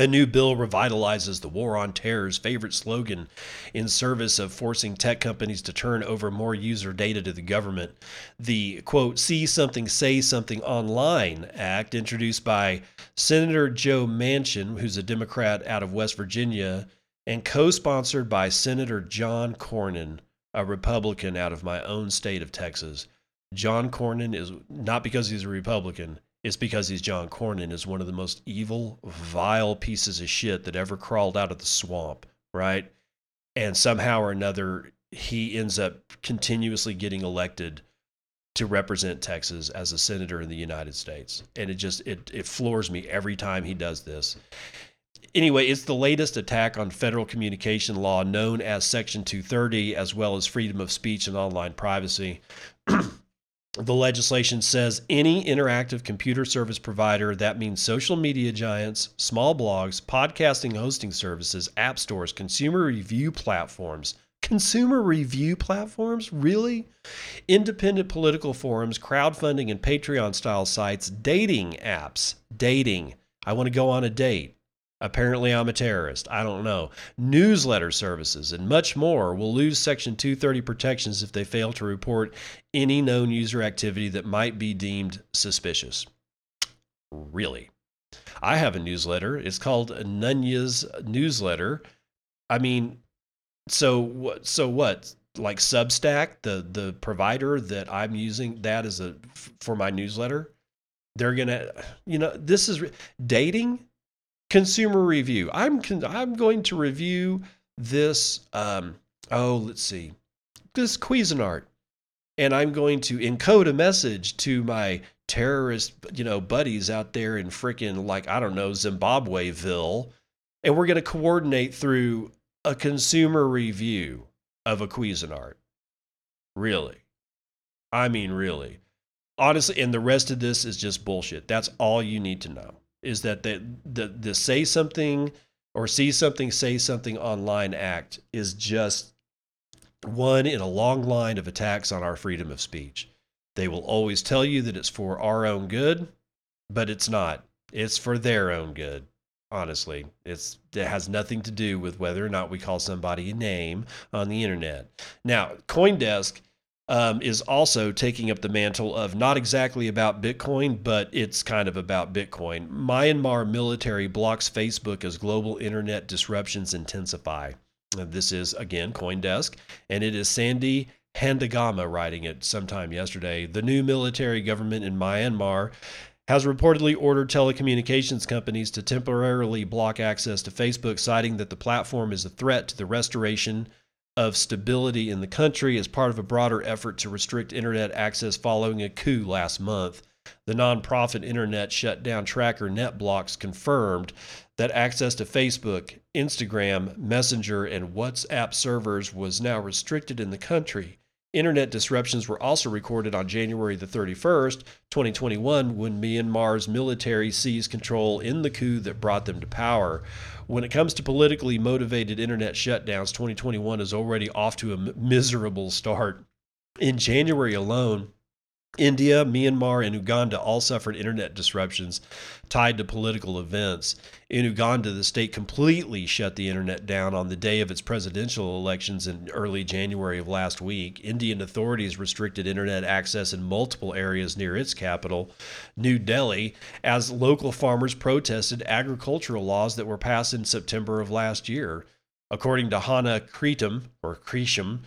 A new bill revitalizes the War on Terror's favorite slogan in service of forcing tech companies to turn over more user data to the government. The quote, See Something, Say Something Online Act, introduced by Senator Joe Manchin, who's a Democrat out of West Virginia, and co sponsored by Senator John Cornyn, a Republican out of my own state of Texas. John Cornyn is not because he's a Republican is because he's John Cornyn is one of the most evil, vile pieces of shit that ever crawled out of the swamp, right? And somehow or another, he ends up continuously getting elected to represent Texas as a senator in the United States. And it just it it floors me every time he does this. Anyway, it's the latest attack on federal communication law known as Section 230 as well as freedom of speech and online privacy. the legislation says any interactive computer service provider, that means social media giants, small blogs, podcasting hosting services, app stores, consumer review platforms, consumer review platforms? Really? Independent political forums, crowdfunding and Patreon style sites, dating apps, dating. I want to go on a date. Apparently, I'm a terrorist. I don't know. Newsletter services and much more will lose Section 230 protections if they fail to report any known user activity that might be deemed suspicious. Really? I have a newsletter. It's called Nunya's Newsletter. I mean, so what? So what? Like Substack, the the provider that I'm using that as a for my newsletter, they're gonna, you know, this is dating consumer review. I'm I'm going to review this. Um, oh, let's see, this Cuisinart, and I'm going to encode a message to my terrorist, you know, buddies out there in freaking like I don't know Zimbabweville, and we're going to coordinate through a consumer review of a Cuisinart. Really, I mean, really. Honestly, and the rest of this is just bullshit. That's all you need to know is that the, the, the say something or see something, say something online act is just one in a long line of attacks on our freedom of speech. They will always tell you that it's for our own good, but it's not. It's for their own good. Honestly, it's it has nothing to do with whether or not we call somebody a name on the internet. Now, CoinDesk um, is also taking up the mantle of not exactly about Bitcoin, but it's kind of about Bitcoin. Myanmar military blocks Facebook as global internet disruptions intensify. This is, again, Coindesk, and it is Sandy Handagama writing it sometime yesterday. The new military government in Myanmar has reportedly ordered telecommunications companies to temporarily block access to Facebook, citing that the platform is a threat to the restoration of stability in the country as part of a broader effort to restrict internet access following a coup last month. The nonprofit internet shutdown tracker NetBlocks confirmed that access to Facebook, Instagram, Messenger, and WhatsApp servers was now restricted in the country. Internet disruptions were also recorded on January the 31st, 2021, when Myanmar's military seized control in the coup that brought them to power. When it comes to politically motivated internet shutdowns, 2021 is already off to a miserable start. In January alone, India, Myanmar, and Uganda all suffered internet disruptions tied to political events. In Uganda, the state completely shut the internet down on the day of its presidential elections in early January of last week. Indian authorities restricted internet access in multiple areas near its capital, New Delhi, as local farmers protested agricultural laws that were passed in September of last year. According to Hannah Cretum, or Creesham,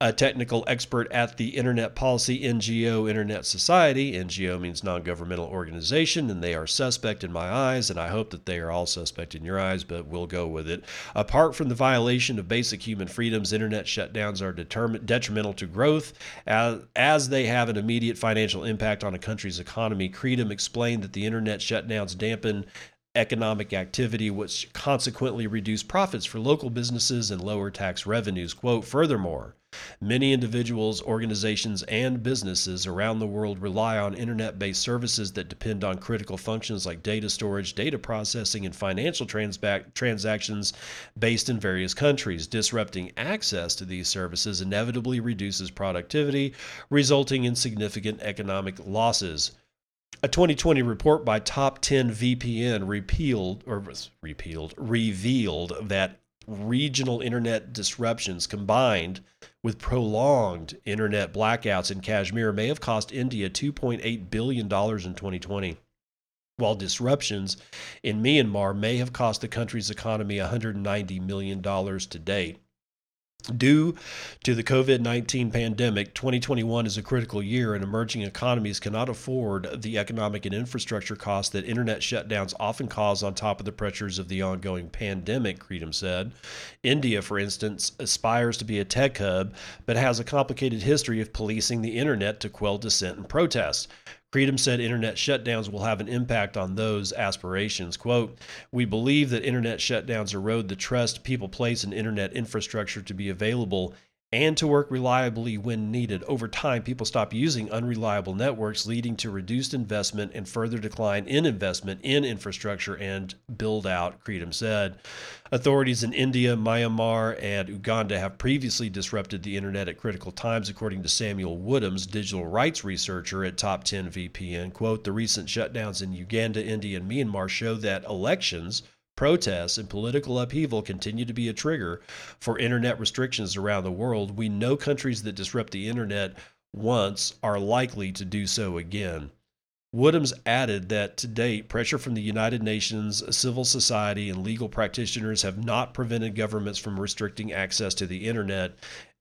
a technical expert at the Internet Policy NGO Internet Society, NGO means non governmental organization, and they are suspect in my eyes, and I hope that they are all suspect in your eyes, but we'll go with it. Apart from the violation of basic human freedoms, internet shutdowns are detrimental to growth as, as they have an immediate financial impact on a country's economy. Creedom explained that the internet shutdowns dampen economic activity, which consequently reduce profits for local businesses and lower tax revenues. Quote, furthermore, Many individuals, organizations, and businesses around the world rely on internet based services that depend on critical functions like data storage, data processing, and financial transactions based in various countries. Disrupting access to these services inevitably reduces productivity, resulting in significant economic losses. A 2020 report by Top 10 VPN repealed or repealed revealed that regional internet disruptions combined with prolonged internet blackouts in Kashmir may have cost India 2.8 billion dollars in 2020 while disruptions in Myanmar may have cost the country's economy $190 million to date. Due to the COVID 19 pandemic, 2021 is a critical year, and emerging economies cannot afford the economic and infrastructure costs that internet shutdowns often cause on top of the pressures of the ongoing pandemic, Creedom said. India, for instance, aspires to be a tech hub, but has a complicated history of policing the internet to quell dissent and protest. Creedom said internet shutdowns will have an impact on those aspirations. Quote, We believe that internet shutdowns erode the trust people place in internet infrastructure to be available and to work reliably when needed. Over time, people stop using unreliable networks, leading to reduced investment and further decline in investment in infrastructure and build out, Creedom said. Authorities in India, Myanmar, and Uganda have previously disrupted the internet at critical times, according to Samuel Woodhams, digital rights researcher at Top 10 VPN. Quote, the recent shutdowns in Uganda, India, and Myanmar show that elections Protests and political upheaval continue to be a trigger for internet restrictions around the world. We know countries that disrupt the internet once are likely to do so again. Woodhams added that to date, pressure from the United Nations, civil society, and legal practitioners have not prevented governments from restricting access to the internet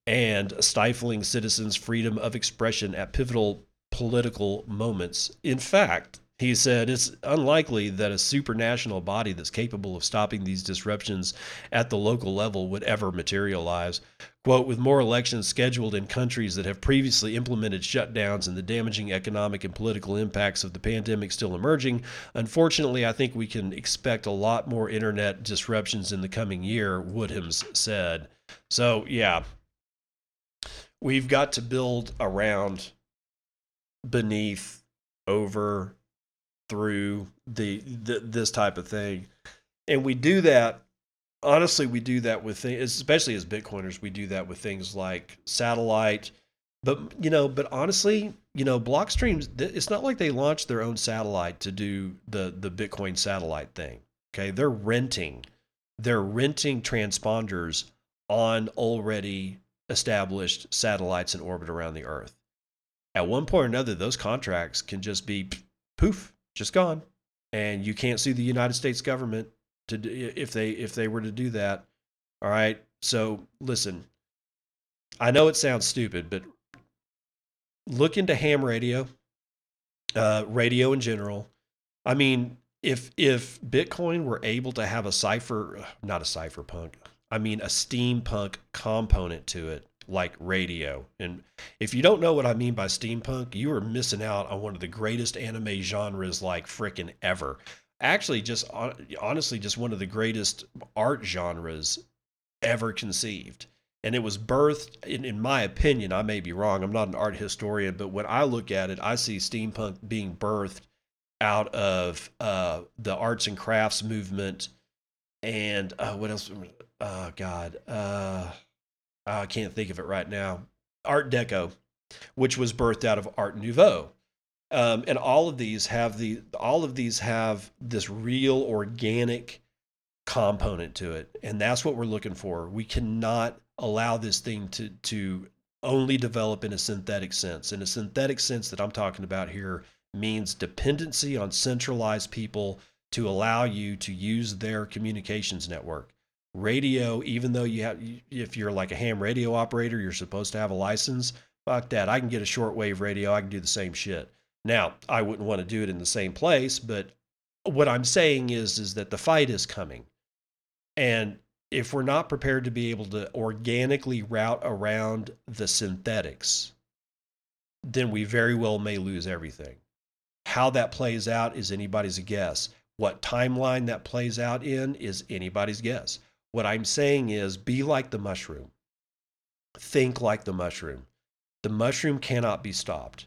and stifling citizens' freedom of expression at pivotal political moments. In fact, he said it's unlikely that a supranational body that's capable of stopping these disruptions at the local level would ever materialize. Quote, with more elections scheduled in countries that have previously implemented shutdowns and the damaging economic and political impacts of the pandemic still emerging, unfortunately, I think we can expect a lot more internet disruptions in the coming year, Woodhams said. So, yeah, we've got to build around, beneath, over, through the, the this type of thing, and we do that. Honestly, we do that with things, especially as Bitcoiners. We do that with things like satellite, but you know, but honestly, you know, Blockstreams. It's not like they launched their own satellite to do the the Bitcoin satellite thing. Okay, they're renting, they're renting transponders on already established satellites in orbit around the Earth. At one point or another, those contracts can just be poof, just gone, and you can't sue the United States government to if they if they were to do that. All right. So listen, I know it sounds stupid, but look into ham radio, uh, radio in general. I mean, if if Bitcoin were able to have a cipher, not a cypherpunk, I mean a steampunk component to it, like radio. And if you don't know what I mean by steampunk, you are missing out on one of the greatest anime genres like frickin' ever. Actually, just honestly, just one of the greatest art genres ever conceived. And it was birthed, in, in my opinion, I may be wrong, I'm not an art historian, but when I look at it, I see steampunk being birthed out of uh, the arts and crafts movement and uh, what else? Oh, God. Uh, I can't think of it right now. Art Deco. which was birthed out of Art Nouveau. Um, and all of these have the all of these have this real organic component to it, and that's what we're looking for. We cannot allow this thing to to only develop in a synthetic sense. In a synthetic sense that I'm talking about here means dependency on centralized people to allow you to use their communications network. Radio, even though you have, if you're like a ham radio operator, you're supposed to have a license. Fuck that. I can get a shortwave radio. I can do the same shit. Now, I wouldn't want to do it in the same place, but what I'm saying is, is that the fight is coming. And if we're not prepared to be able to organically route around the synthetics, then we very well may lose everything. How that plays out is anybody's guess. What timeline that plays out in is anybody's guess. What I'm saying is be like the mushroom. Think like the mushroom. The mushroom cannot be stopped.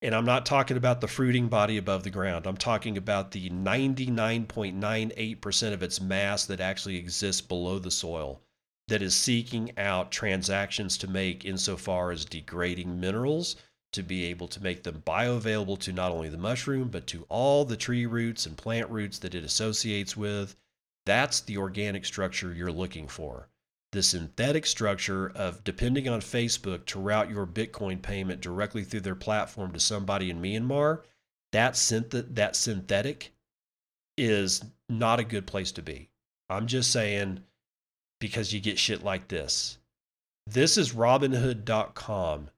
And I'm not talking about the fruiting body above the ground. I'm talking about the 99.98% of its mass that actually exists below the soil that is seeking out transactions to make insofar as degrading minerals to be able to make them bioavailable to not only the mushroom, but to all the tree roots and plant roots that it associates with. That's the organic structure you're looking for. The synthetic structure of depending on Facebook to route your Bitcoin payment directly through their platform to somebody in Myanmar, that, synth- that synthetic is not a good place to be. I'm just saying because you get shit like this. This is robinhood.com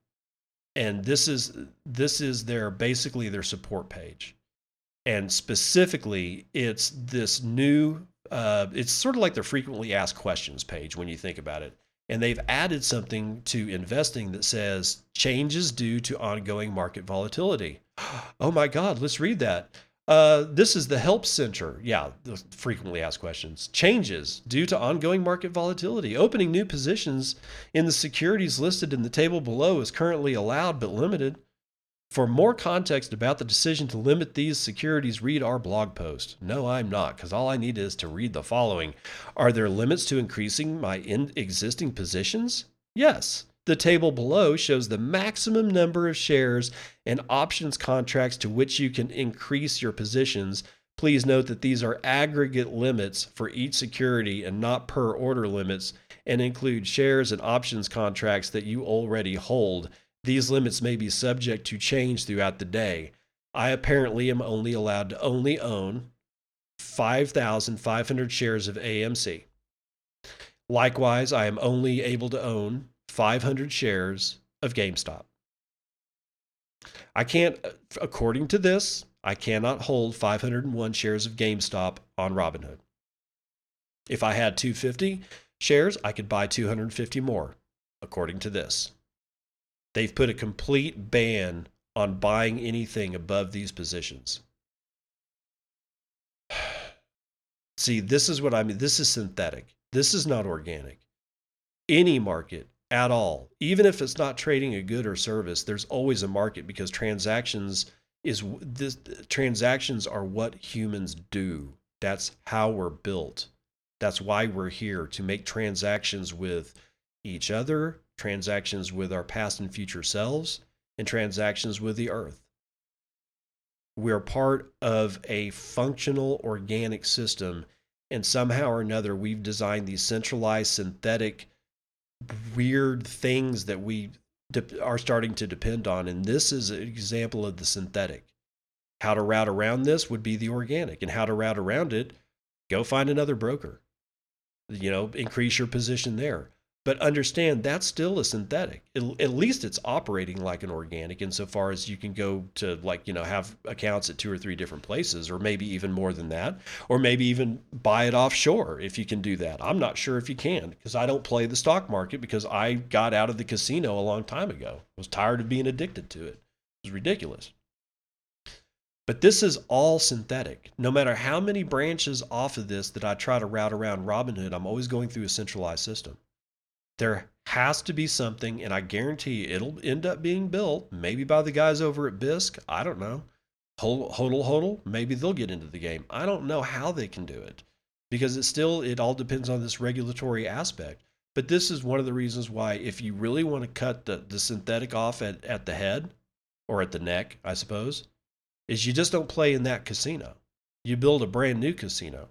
and this is this is their basically their support page and specifically it's this new uh, it's sort of like the frequently asked questions page when you think about it and they've added something to investing that says changes due to ongoing market volatility oh my god let's read that uh, this is the help center. Yeah, the frequently asked questions. Changes due to ongoing market volatility. Opening new positions in the securities listed in the table below is currently allowed but limited. For more context about the decision to limit these securities, read our blog post. No, I'm not, because all I need is to read the following Are there limits to increasing my existing positions? Yes. The table below shows the maximum number of shares and options contracts to which you can increase your positions. Please note that these are aggregate limits for each security and not per order limits and include shares and options contracts that you already hold. These limits may be subject to change throughout the day. I apparently am only allowed to only own 5,500 shares of AMC. Likewise, I am only able to own 500 shares of GameStop. I can't, uh, according to this, I cannot hold 501 shares of GameStop on Robinhood. If I had 250 shares, I could buy 250 more, according to this. They've put a complete ban on buying anything above these positions. See, this is what I mean. This is synthetic. This is not organic. Any market at all. Even if it's not trading a good or service, there's always a market because transactions is this transactions are what humans do. That's how we're built. That's why we're here to make transactions with each other, transactions with our past and future selves, and transactions with the earth. We're part of a functional organic system, and somehow or another, we've designed these centralized synthetic weird things that we de- are starting to depend on. And this is an example of the synthetic. How to route around this would be the organic, and how to route around it, go find another broker. You know, increase your position there. But understand that's still a synthetic. At least it's operating like an organic insofar as you can go to like, you know, have accounts at two or three different places, or maybe even more than that, or maybe even buy it offshore if you can do that. I'm not sure if you can because I don't play the stock market because I got out of the casino a long time ago. I was tired of being addicted to it. It was ridiculous. But this is all synthetic. No matter how many branches off of this that I try to route around Robinhood, I'm always going through a centralized system. There has to be something, and I guarantee it'll end up being built, maybe by the guys over at Bisq. I don't know. Hodl Hodl, maybe they'll get into the game. I don't know how they can do it because it still, it all depends on this regulatory aspect. But this is one of the reasons why, if you really want to cut the, the synthetic off at, at the head or at the neck, I suppose, is you just don't play in that casino. You build a brand new casino,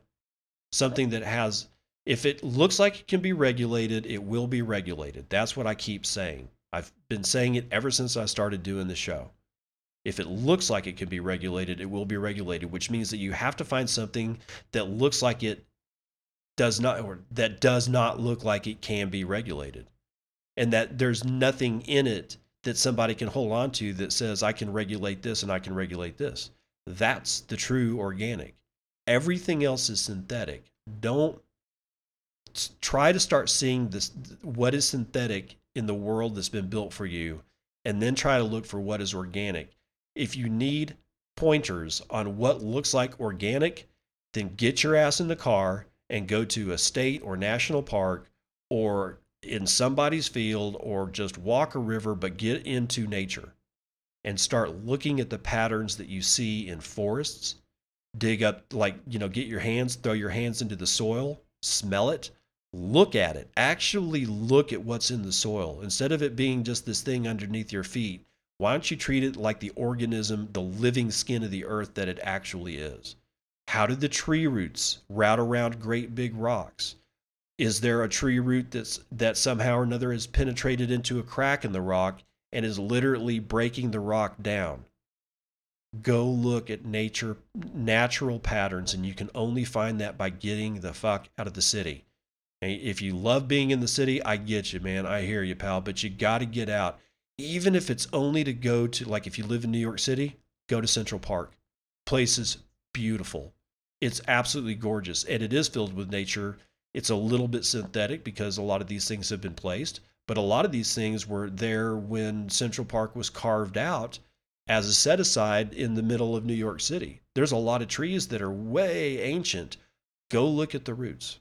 something that has, if it looks like it can be regulated, it will be regulated. That's what I keep saying. I've been saying it ever since I started doing the show. If it looks like it can be regulated, it will be regulated, which means that you have to find something that looks like it does not, or that does not look like it can be regulated, and that there's nothing in it that somebody can hold on to that says, I can regulate this and I can regulate this. That's the true organic. Everything else is synthetic. Don't try to start seeing this what is synthetic in the world that's been built for you and then try to look for what is organic. If you need pointers on what looks like organic, then get your ass in the car and go to a state or national park or in somebody's field or just walk a river, but get into nature and start looking at the patterns that you see in forests. Dig up, like, you know, get your hands, throw your hands into the soil, smell it, look at it. Actually, look at what's in the soil. Instead of it being just this thing underneath your feet, why don't you treat it like the organism, the living skin of the earth that it actually is? How did the tree roots route around great big rocks? Is there a tree root that's that somehow or another has penetrated into a crack in the rock and is literally breaking the rock down? Go look at nature natural patterns and you can only find that by getting the fuck out of the city. If you love being in the city, I get you, man. I hear you, pal, but you got to get out. Even if it's only to go to like if you live in New York City, go to Central Park. Place is beautiful. It's absolutely gorgeous and it is filled with nature it's a little bit synthetic because a lot of these things have been placed, but a lot of these things were there when Central Park was carved out as a set aside in the middle of New York City. There's a lot of trees that are way ancient. Go look at the roots.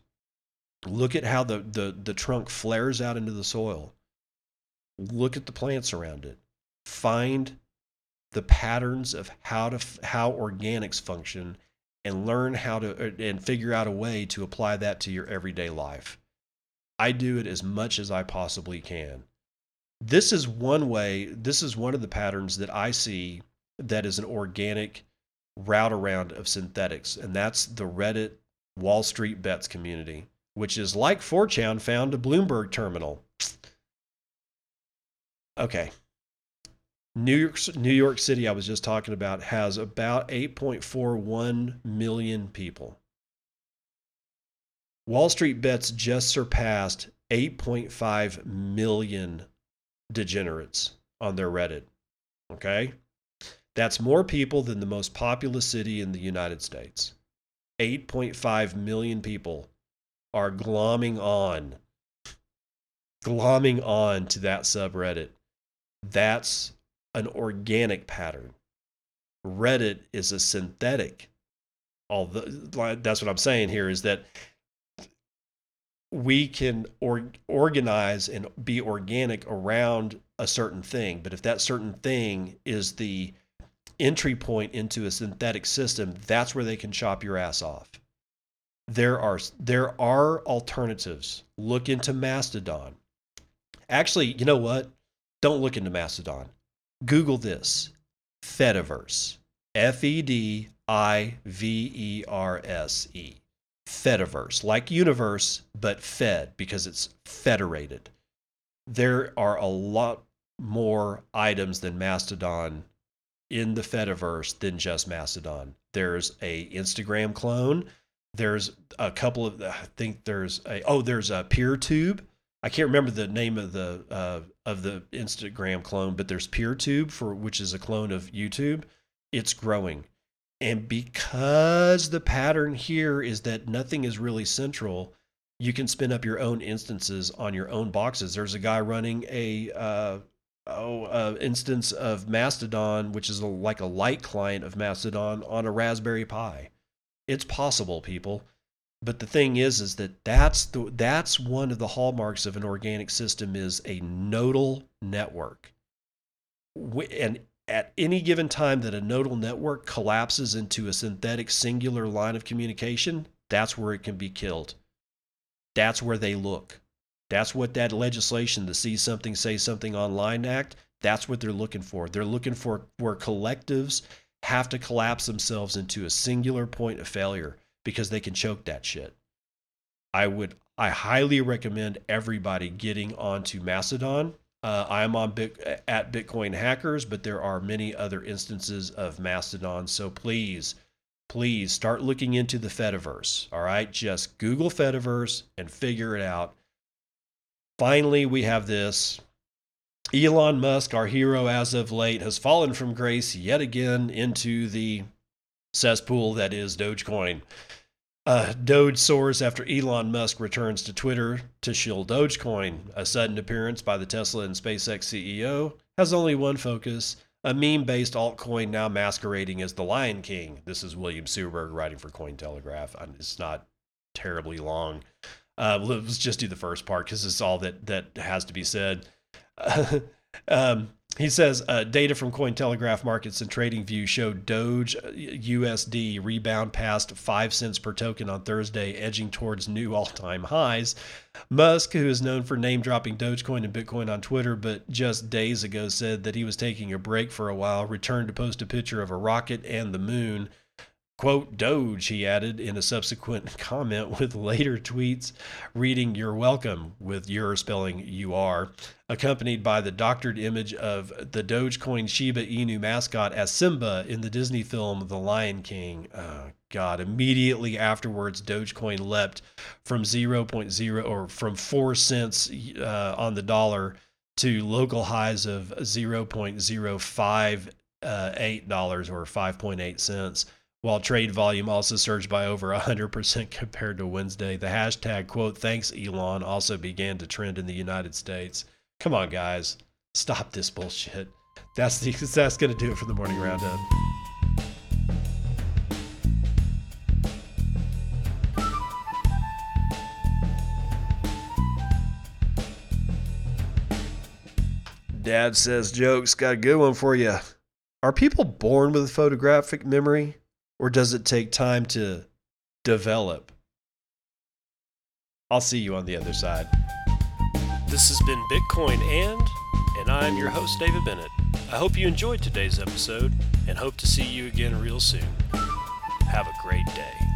Look at how the, the, the trunk flares out into the soil. Look at the plants around it. Find the patterns of how to how organics function and learn how to uh, and figure out a way to apply that to your everyday life. I do it as much as I possibly can. This is one way, this is one of the patterns that I see that is an organic route around of synthetics, and that's the Reddit Wall Street Bets community, which is like 4chan found a Bloomberg terminal. Okay, New York, New York City, I was just talking about, has about 8.41 million people. Wall Street Bets just surpassed 8.5 million degenerates on their Reddit. Okay? That's more people than the most populous city in the United States. 8.5 million people are glomming on, glomming on to that subreddit. That's an organic pattern. Reddit is a synthetic. Although that's what I'm saying here is that we can or, organize and be organic around a certain thing, but if that certain thing is the entry point into a synthetic system, that's where they can chop your ass off. There are there are alternatives. Look into Mastodon. Actually, you know what? Don't look into Mastodon. Google this Fediverse. F E D I V E R S E. Fediverse, like universe, but fed because it's federated. There are a lot more items than Mastodon in the Fediverse than just Mastodon. There's a Instagram clone. There's a couple of I think there's a oh there's a PeerTube I can't remember the name of the uh, of the Instagram clone, but there's PeerTube for which is a clone of YouTube. It's growing, and because the pattern here is that nothing is really central, you can spin up your own instances on your own boxes. There's a guy running a uh, oh uh, instance of Mastodon, which is a, like a light client of Mastodon on a Raspberry Pi. It's possible, people. But the thing is, is that that's the that's one of the hallmarks of an organic system is a nodal network. And at any given time that a nodal network collapses into a synthetic singular line of communication, that's where it can be killed. That's where they look. That's what that legislation, the See Something, Say Something Online Act, that's what they're looking for. They're looking for where collectives have to collapse themselves into a singular point of failure because they can choke that shit. I would, I highly recommend everybody getting onto Mastodon. Uh, I am on Bit, at Bitcoin Hackers, but there are many other instances of Mastodon. So please, please start looking into the Fediverse. All right, just Google Fediverse and figure it out. Finally, we have this. Elon Musk, our hero as of late, has fallen from grace yet again into the cesspool that is Dogecoin. Uh, Doge soars after Elon Musk returns to Twitter to shill Dogecoin. A sudden appearance by the Tesla and SpaceX CEO has only one focus a meme based altcoin now masquerading as the Lion King. This is William Suberg writing for Cointelegraph. It's not terribly long. Uh, let's just do the first part because it's all that, that has to be said. um, he says uh, data from Cointelegraph Markets and TradingView showed Doge USD rebound past five cents per token on Thursday, edging towards new all-time highs. Musk, who is known for name dropping Dogecoin and Bitcoin on Twitter, but just days ago said that he was taking a break for a while, returned to post a picture of a rocket and the moon. Quote Doge, he added in a subsequent comment with later tweets reading You're welcome with your spelling you are, accompanied by the doctored image of the Dogecoin Shiba Inu mascot as Simba in the Disney film The Lion King. Oh, God. Immediately afterwards, Dogecoin leapt from 0.0 or from 4 cents uh, on the dollar to local highs of 0.058 uh, dollars or 5.8 cents while trade volume also surged by over 100% compared to Wednesday. The hashtag, quote, thanks Elon, also began to trend in the United States. Come on, guys. Stop this bullshit. That's, that's going to do it for the morning roundup. Dad says jokes. Got a good one for you. Are people born with a photographic memory? Or does it take time to develop? I'll see you on the other side. This has been Bitcoin and, and I'm your host, David Bennett. I hope you enjoyed today's episode and hope to see you again real soon. Have a great day.